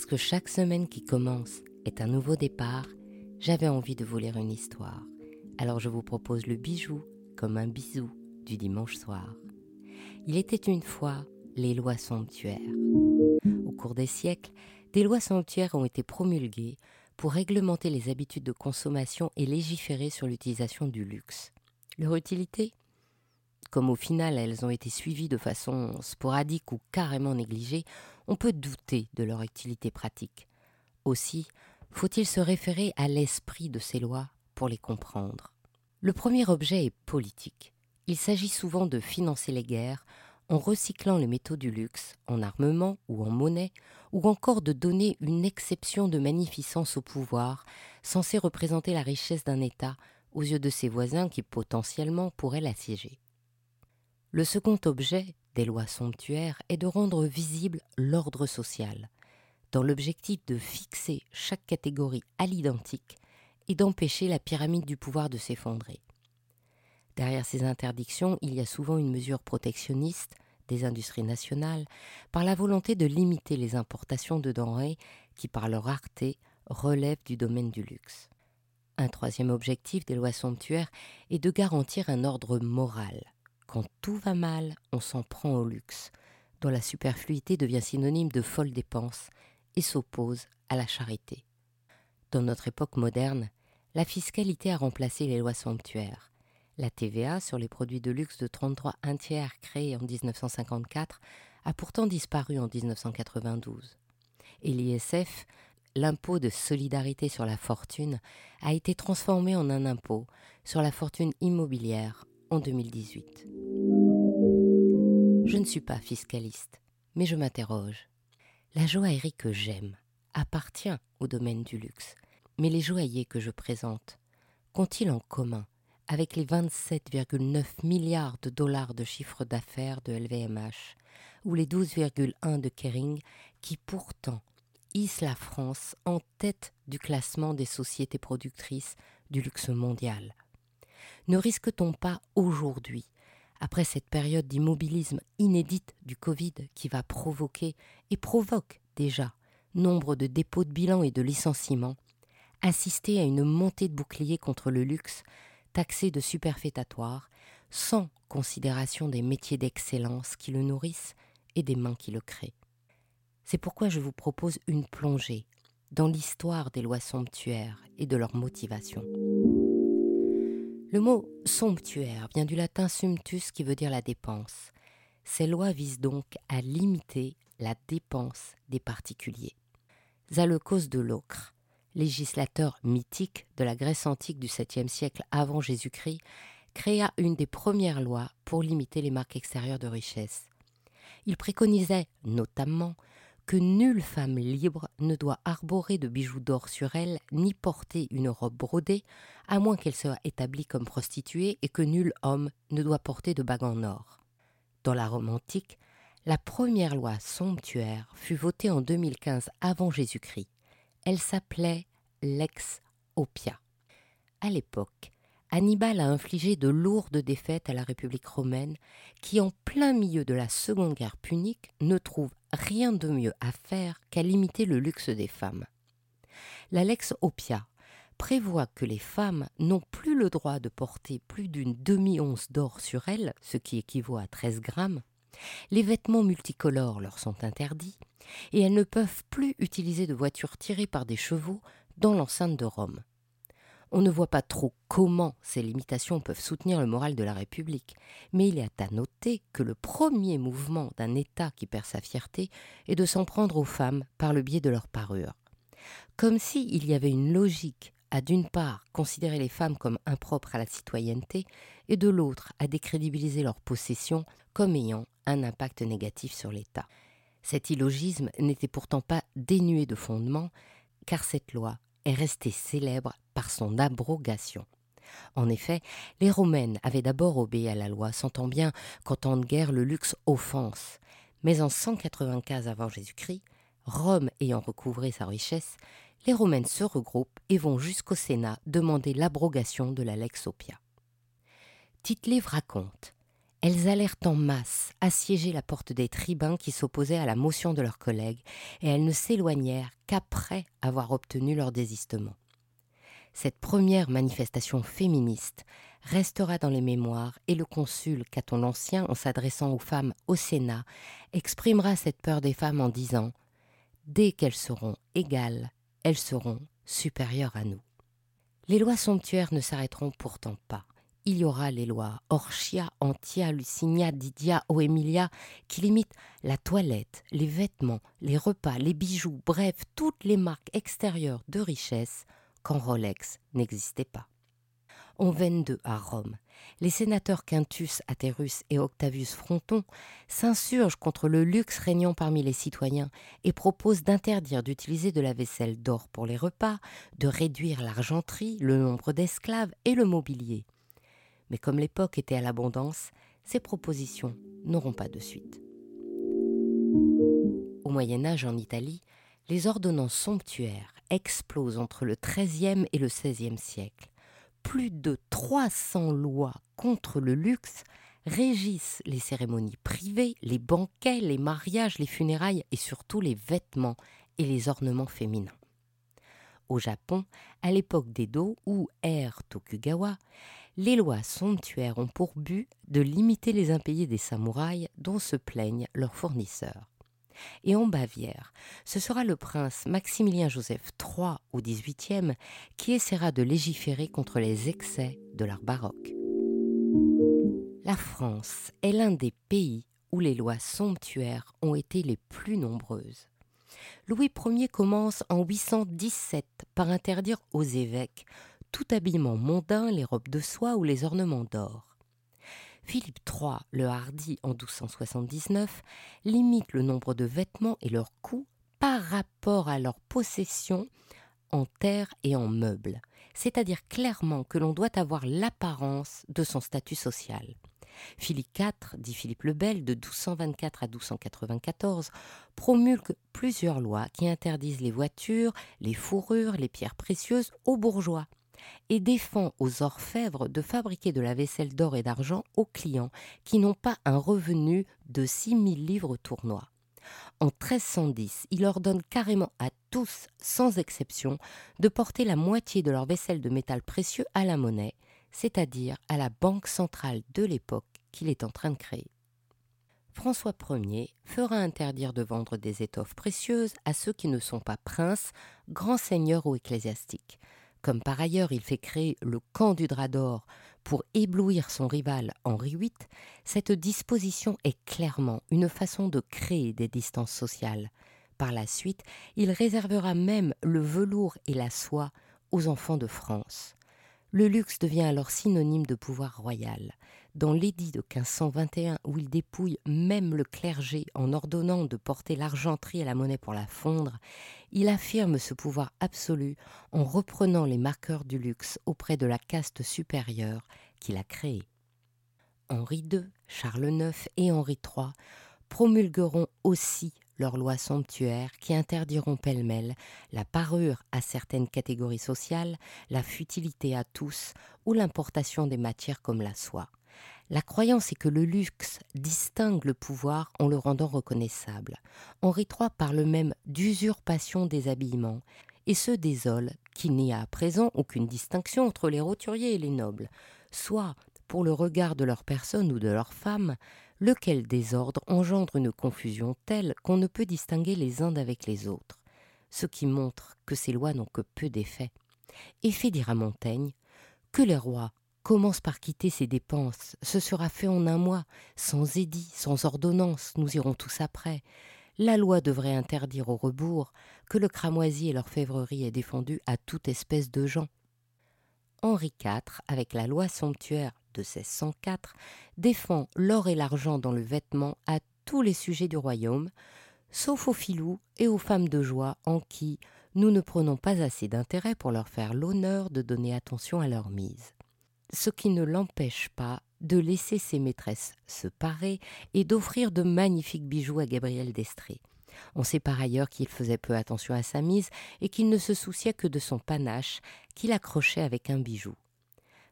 Parce que chaque semaine qui commence est un nouveau départ, j'avais envie de vous lire une histoire. Alors je vous propose le bijou comme un bisou du dimanche soir. Il était une fois les lois somptuaires. Au cours des siècles, des lois somptuaires ont été promulguées pour réglementer les habitudes de consommation et légiférer sur l'utilisation du luxe. Leur utilité? Comme au final elles ont été suivies de façon sporadique ou carrément négligée, on peut douter de leur utilité pratique. Aussi, faut-il se référer à l'esprit de ces lois pour les comprendre Le premier objet est politique. Il s'agit souvent de financer les guerres en recyclant les métaux du luxe en armement ou en monnaie, ou encore de donner une exception de magnificence au pouvoir, censé représenter la richesse d'un État aux yeux de ses voisins qui potentiellement pourraient l'assiéger. Le second objet des lois somptuaires est de rendre visible l'ordre social, dans l'objectif de fixer chaque catégorie à l'identique et d'empêcher la pyramide du pouvoir de s'effondrer. Derrière ces interdictions, il y a souvent une mesure protectionniste des industries nationales par la volonté de limiter les importations de denrées qui, par leur rareté, relèvent du domaine du luxe. Un troisième objectif des lois somptuaires est de garantir un ordre moral. Quand tout va mal, on s'en prend au luxe, dont la superfluité devient synonyme de folle dépense et s'oppose à la charité. Dans notre époque moderne, la fiscalité a remplacé les lois somptuaires. La TVA sur les produits de luxe de 33 un tiers créée en 1954 a pourtant disparu en 1992. Et l'ISF, l'impôt de solidarité sur la fortune, a été transformé en un impôt sur la fortune immobilière en 2018. Je ne suis pas fiscaliste, mais je m'interroge. La joaillerie que j'aime appartient au domaine du luxe, mais les joailliers que je présente qu'ont-ils en commun avec les 27,9 milliards de dollars de chiffre d'affaires de LVMH ou les 12,1 de Kering qui pourtant hissent la France en tête du classement des sociétés productrices du luxe mondial? Ne risque-t-on pas aujourd'hui après cette période d'immobilisme inédite du Covid qui va provoquer et provoque déjà nombre de dépôts de bilan et de licenciements, assister à une montée de boucliers contre le luxe, taxé de superfétatoire, sans considération des métiers d'excellence qui le nourrissent et des mains qui le créent? C'est pourquoi je vous propose une plongée dans l'histoire des lois somptuaires et de leur motivation. Le mot somptuaire vient du latin sumptus qui veut dire la dépense. Ces lois visent donc à limiter la dépense des particuliers. Zaleukos de Locre, législateur mythique de la Grèce antique du 7e siècle avant Jésus-Christ, créa une des premières lois pour limiter les marques extérieures de richesse. Il préconisait notamment que nulle femme libre ne doit arborer de bijoux d'or sur elle, ni porter une robe brodée, à moins qu'elle soit établie comme prostituée, et que nul homme ne doit porter de bagues en or. Dans la Rome antique, la première loi somptuaire fut votée en 2015 avant Jésus-Christ. Elle s'appelait Lex Opia. À l'époque, Hannibal a infligé de lourdes défaites à la République romaine, qui en plein milieu de la Seconde Guerre punique ne trouve rien de mieux à faire qu'à limiter le luxe des femmes. La Lex Opia prévoit que les femmes n'ont plus le droit de porter plus d'une demi-once d'or sur elles, ce qui équivaut à 13 grammes, les vêtements multicolores leur sont interdits, et elles ne peuvent plus utiliser de voitures tirées par des chevaux dans l'enceinte de Rome. On ne voit pas trop comment ces limitations peuvent soutenir le moral de la République, mais il est à noter que le premier mouvement d'un État qui perd sa fierté est de s'en prendre aux femmes par le biais de leur parure. Comme s'il y avait une logique à d'une part considérer les femmes comme impropres à la citoyenneté et de l'autre à décrédibiliser leur possession comme ayant un impact négatif sur l'État. Cet illogisme n'était pourtant pas dénué de fondement, car cette loi est restée célèbre par son abrogation. En effet, les Romaines avaient d'abord obéi à la loi, sentant bien qu'en temps de guerre le luxe offense. Mais en 195 avant Jésus-Christ, Rome ayant recouvré sa richesse, les Romaines se regroupent et vont jusqu'au Sénat demander l'abrogation de la Lex Opia. Tite-Livre raconte elles allèrent en masse assiéger la porte des tribuns qui s'opposaient à la motion de leurs collègues, et elles ne s'éloignèrent qu'après avoir obtenu leur désistement. Cette première manifestation féministe restera dans les mémoires et le consul Caton l'Ancien, en s'adressant aux femmes au Sénat, exprimera cette peur des femmes en disant Dès qu'elles seront égales, elles seront supérieures à nous. Les lois somptuaires ne s'arrêteront pourtant pas. Il y aura les lois Orchia, Antia, Lucinia, Didia, Oemilia, qui limitent la toilette, les vêtements, les repas, les bijoux, bref, toutes les marques extérieures de richesse quand Rolex n'existait pas. En 22 à Rome, les sénateurs Quintus Atterus et Octavius Fronton s'insurgent contre le luxe régnant parmi les citoyens et proposent d'interdire d'utiliser de la vaisselle d'or pour les repas, de réduire l'argenterie, le nombre d'esclaves et le mobilier. Mais comme l'époque était à l'abondance, ces propositions n'auront pas de suite. Au Moyen Âge en Italie, les ordonnances somptuaires explosent entre le XIIIe et le XVIe siècle plus de 300 lois contre le luxe régissent les cérémonies privées, les banquets, les mariages, les funérailles et surtout les vêtements et les ornements féminins. Au Japon, à l'époque d'Edo ou ère Tokugawa, les lois somptuaires ont pour but de limiter les impayés des samouraïs dont se plaignent leurs fournisseurs et en Bavière, ce sera le prince Maximilien-Joseph III au XVIIIe qui essaiera de légiférer contre les excès de l'art baroque. La France est l'un des pays où les lois somptuaires ont été les plus nombreuses. Louis Ier commence en 817 par interdire aux évêques tout habillement mondain, les robes de soie ou les ornements d'or. Philippe III, le hardi en 1279, limite le nombre de vêtements et leur coût par rapport à leur possession en terre et en meubles, c'est-à-dire clairement que l'on doit avoir l'apparence de son statut social. Philippe IV, dit Philippe le Bel, de 1224 à 1294, promulgue plusieurs lois qui interdisent les voitures, les fourrures, les pierres précieuses aux bourgeois, et défend aux orfèvres de fabriquer de la vaisselle d'or et d'argent aux clients qui n'ont pas un revenu de 6000 livres tournois. En 1310, il ordonne carrément à tous, sans exception, de porter la moitié de leur vaisselle de métal précieux à la monnaie, c'est-à-dire à la banque centrale de l'époque qu'il est en train de créer. François Ier fera interdire de vendre des étoffes précieuses à ceux qui ne sont pas princes, grands seigneurs ou ecclésiastiques, comme par ailleurs il fait créer le camp du drap d'or pour éblouir son rival Henri VIII, cette disposition est clairement une façon de créer des distances sociales. Par la suite, il réservera même le velours et la soie aux enfants de France. Le luxe devient alors synonyme de pouvoir royal. Dans l'édit de 1521, où il dépouille même le clergé en ordonnant de porter l'argenterie et la monnaie pour la fondre, il affirme ce pouvoir absolu en reprenant les marqueurs du luxe auprès de la caste supérieure qu'il a créée. Henri II, Charles IX et Henri III promulgueront aussi leurs lois somptuaires qui interdiront pêle-mêle la parure à certaines catégories sociales, la futilité à tous ou l'importation des matières comme la soie. La croyance est que le luxe distingue le pouvoir en le rendant reconnaissable. Henri III parle même d'usurpation des habillements, et ce désole qu'il n'y a à présent aucune distinction entre les roturiers et les nobles, soit pour le regard de leur personne ou de leur femme, lequel désordre engendre une confusion telle qu'on ne peut distinguer les uns d'avec les autres, ce qui montre que ces lois n'ont que peu d'effet. Et fait dire à Montaigne que les rois commencent par quitter ces dépenses, ce sera fait en un mois, sans édit, sans ordonnance, nous irons tous après. La loi devrait interdire au rebours que le cramoisi et l'orfèvrerie est défendu à toute espèce de gens. Henri IV, avec la loi somptuaire de 1604 défend l'or et l'argent dans le vêtement à tous les sujets du royaume, sauf aux filous et aux femmes de joie en qui nous ne prenons pas assez d'intérêt pour leur faire l'honneur de donner attention à leur mise. Ce qui ne l'empêche pas de laisser ses maîtresses se parer et d'offrir de magnifiques bijoux à Gabriel d'Estrée. On sait par ailleurs qu'il faisait peu attention à sa mise et qu'il ne se souciait que de son panache qu'il accrochait avec un bijou.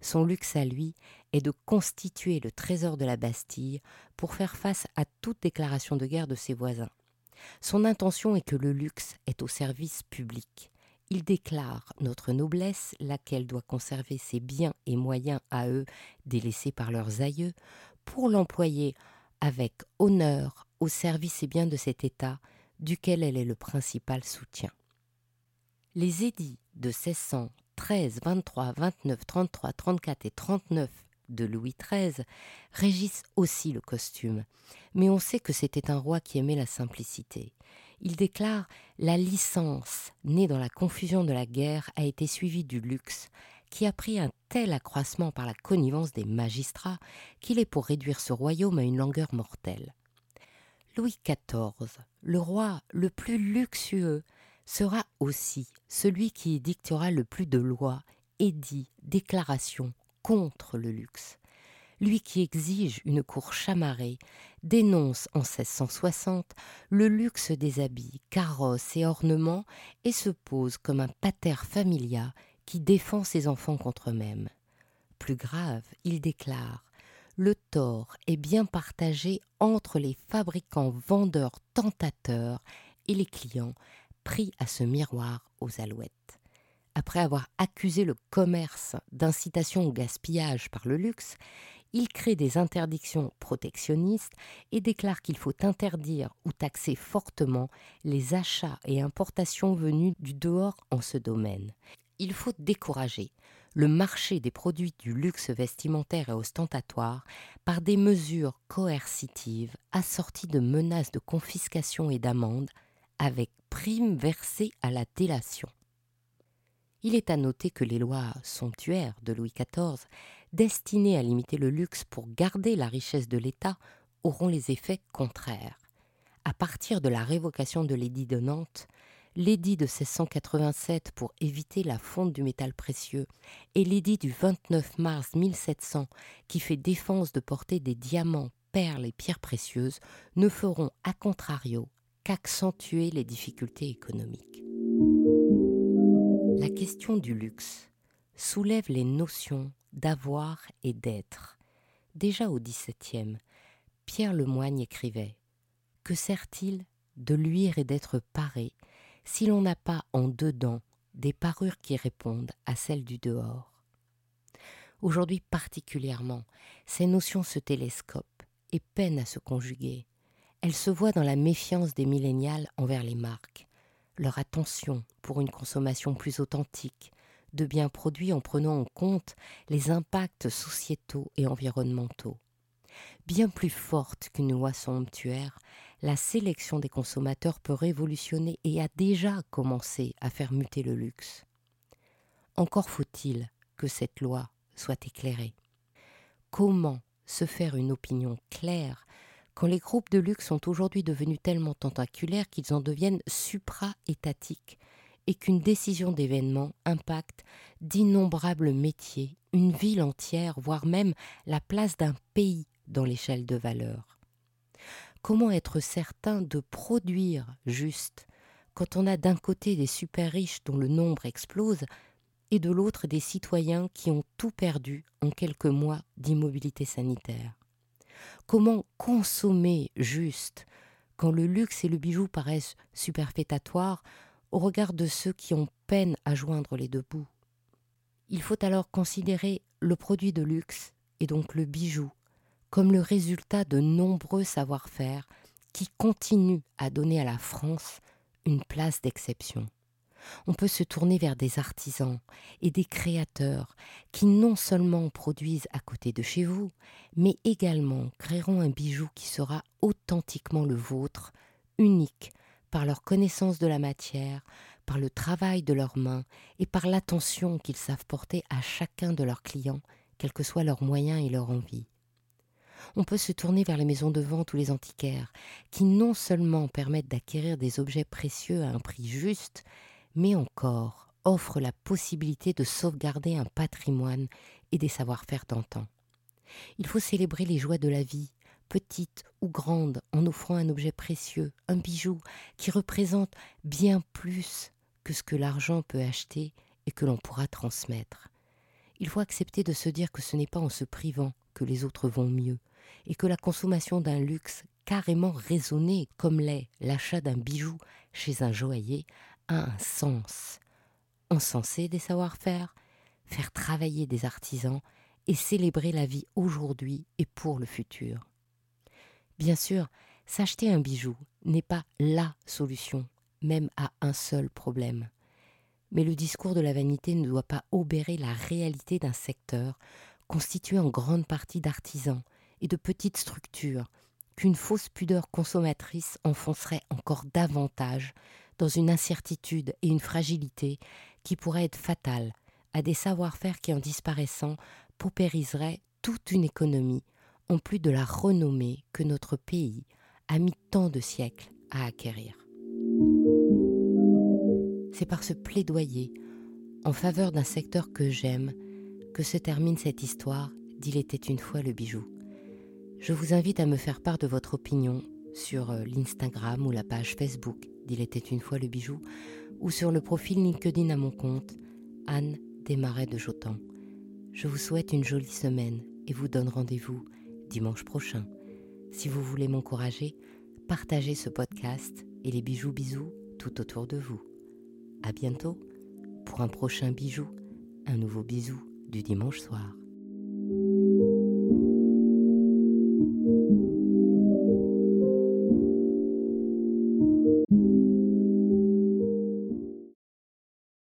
Son luxe à lui est de constituer le trésor de la Bastille pour faire face à toute déclaration de guerre de ses voisins. Son intention est que le luxe est au service public. Il déclare notre noblesse, laquelle doit conserver ses biens et moyens à eux délaissés par leurs aïeux, pour l'employer avec honneur au service et bien de cet État duquel elle est le principal soutien. Les édits de 1613, 23, 29, 33, 34 et 39 de Louis XIII régissent aussi le costume, mais on sait que c'était un roi qui aimait la simplicité. Il déclare La licence, née dans la confusion de la guerre, a été suivie du luxe, qui a pris un tel accroissement par la connivence des magistrats qu'il est pour réduire ce royaume à une langueur mortelle. Louis XIV, le roi le plus luxueux, sera aussi celui qui dictera le plus de lois, édits, déclarations contre le luxe. Lui qui exige une cour chamarrée, dénonce en 1660 le luxe des habits, carrosses et ornements et se pose comme un pater familia qui défend ses enfants contre eux-mêmes. Plus grave, il déclare le tort est bien partagé entre les fabricants vendeurs tentateurs et les clients pris à ce miroir aux alouettes. Après avoir accusé le commerce d'incitation au gaspillage par le luxe, il crée des interdictions protectionnistes et déclare qu'il faut interdire ou taxer fortement les achats et importations venus du dehors en ce domaine. Il faut décourager le marché des produits du luxe vestimentaire et ostentatoire par des mesures coercitives assorties de menaces de confiscation et d'amende avec primes versées à la délation. Il est à noter que les lois somptuaires de Louis XIV, destinées à limiter le luxe pour garder la richesse de l'État, auront les effets contraires. À partir de la révocation de l'édit de Nantes, l'édit de 1687 pour éviter la fonte du métal précieux et l'édit du 29 mars 1700 qui fait défense de porter des diamants, perles et pierres précieuses ne feront à contrario qu'accentuer les difficultés économiques. La question du luxe soulève les notions d'avoir et d'être. Déjà au XVIIe, Pierre Lemoigne écrivait Que sert-il de luire et d'être paré si l'on n'a pas en dedans des parures qui répondent à celles du dehors? Aujourd'hui particulièrement, ces notions se télescopent et peinent à se conjuguer. Elles se voient dans la méfiance des millénials envers les marques, leur attention pour une consommation plus authentique, de biens produits en prenant en compte les impacts sociétaux et environnementaux. Bien plus forte qu'une loi somptuaire, la sélection des consommateurs peut révolutionner et a déjà commencé à faire muter le luxe. Encore faut-il que cette loi soit éclairée. Comment se faire une opinion claire quand les groupes de luxe sont aujourd'hui devenus tellement tentaculaires qu'ils en deviennent supra-étatiques et qu'une décision d'événement impacte d'innombrables métiers, une ville entière, voire même la place d'un pays dans l'échelle de valeur. Comment être certain de produire juste quand on a d'un côté des super riches dont le nombre explose et de l'autre des citoyens qui ont tout perdu en quelques mois d'immobilité sanitaire? Comment consommer juste quand le luxe et le bijou paraissent superfétatoires au regard de ceux qui ont peine à joindre les deux bouts Il faut alors considérer le produit de luxe et donc le bijou comme le résultat de nombreux savoir-faire qui continuent à donner à la France une place d'exception. On peut se tourner vers des artisans et des créateurs qui non seulement produisent à côté de chez vous, mais également créeront un bijou qui sera authentiquement le vôtre, unique par leur connaissance de la matière, par le travail de leurs mains et par l'attention qu'ils savent porter à chacun de leurs clients, quels que soient leurs moyens et leurs envies on peut se tourner vers les maisons de vente ou les antiquaires, qui non seulement permettent d'acquérir des objets précieux à un prix juste, mais encore offrent la possibilité de sauvegarder un patrimoine et des savoir-faire d'antan. Il faut célébrer les joies de la vie, petites ou grandes, en offrant un objet précieux, un bijou, qui représente bien plus que ce que l'argent peut acheter et que l'on pourra transmettre. Il faut accepter de se dire que ce n'est pas en se privant que les autres vont mieux, et que la consommation d'un luxe carrément raisonné comme l'est l'achat d'un bijou chez un joaillier a un sens. Encenser des savoir-faire, faire travailler des artisans et célébrer la vie aujourd'hui et pour le futur. Bien sûr, s'acheter un bijou n'est pas LA solution, même à un seul problème. Mais le discours de la vanité ne doit pas obérer la réalité d'un secteur constitué en grande partie d'artisans et de petites structures qu'une fausse pudeur consommatrice enfoncerait encore davantage dans une incertitude et une fragilité qui pourraient être fatales à des savoir-faire qui, en disparaissant, paupériseraient toute une économie, en plus de la renommée que notre pays a mis tant de siècles à acquérir. C'est par ce plaidoyer en faveur d'un secteur que j'aime que se termine cette histoire d'Il était une fois le bijou. Je vous invite à me faire part de votre opinion sur euh, l'Instagram ou la page Facebook d'Il était une fois le bijou ou sur le profil LinkedIn à mon compte Anne Desmarais de Jotan. Je vous souhaite une jolie semaine et vous donne rendez-vous dimanche prochain. Si vous voulez m'encourager, partagez ce podcast et les bijoux bisous tout autour de vous. À bientôt pour un prochain bijou, un nouveau bisou du dimanche soir.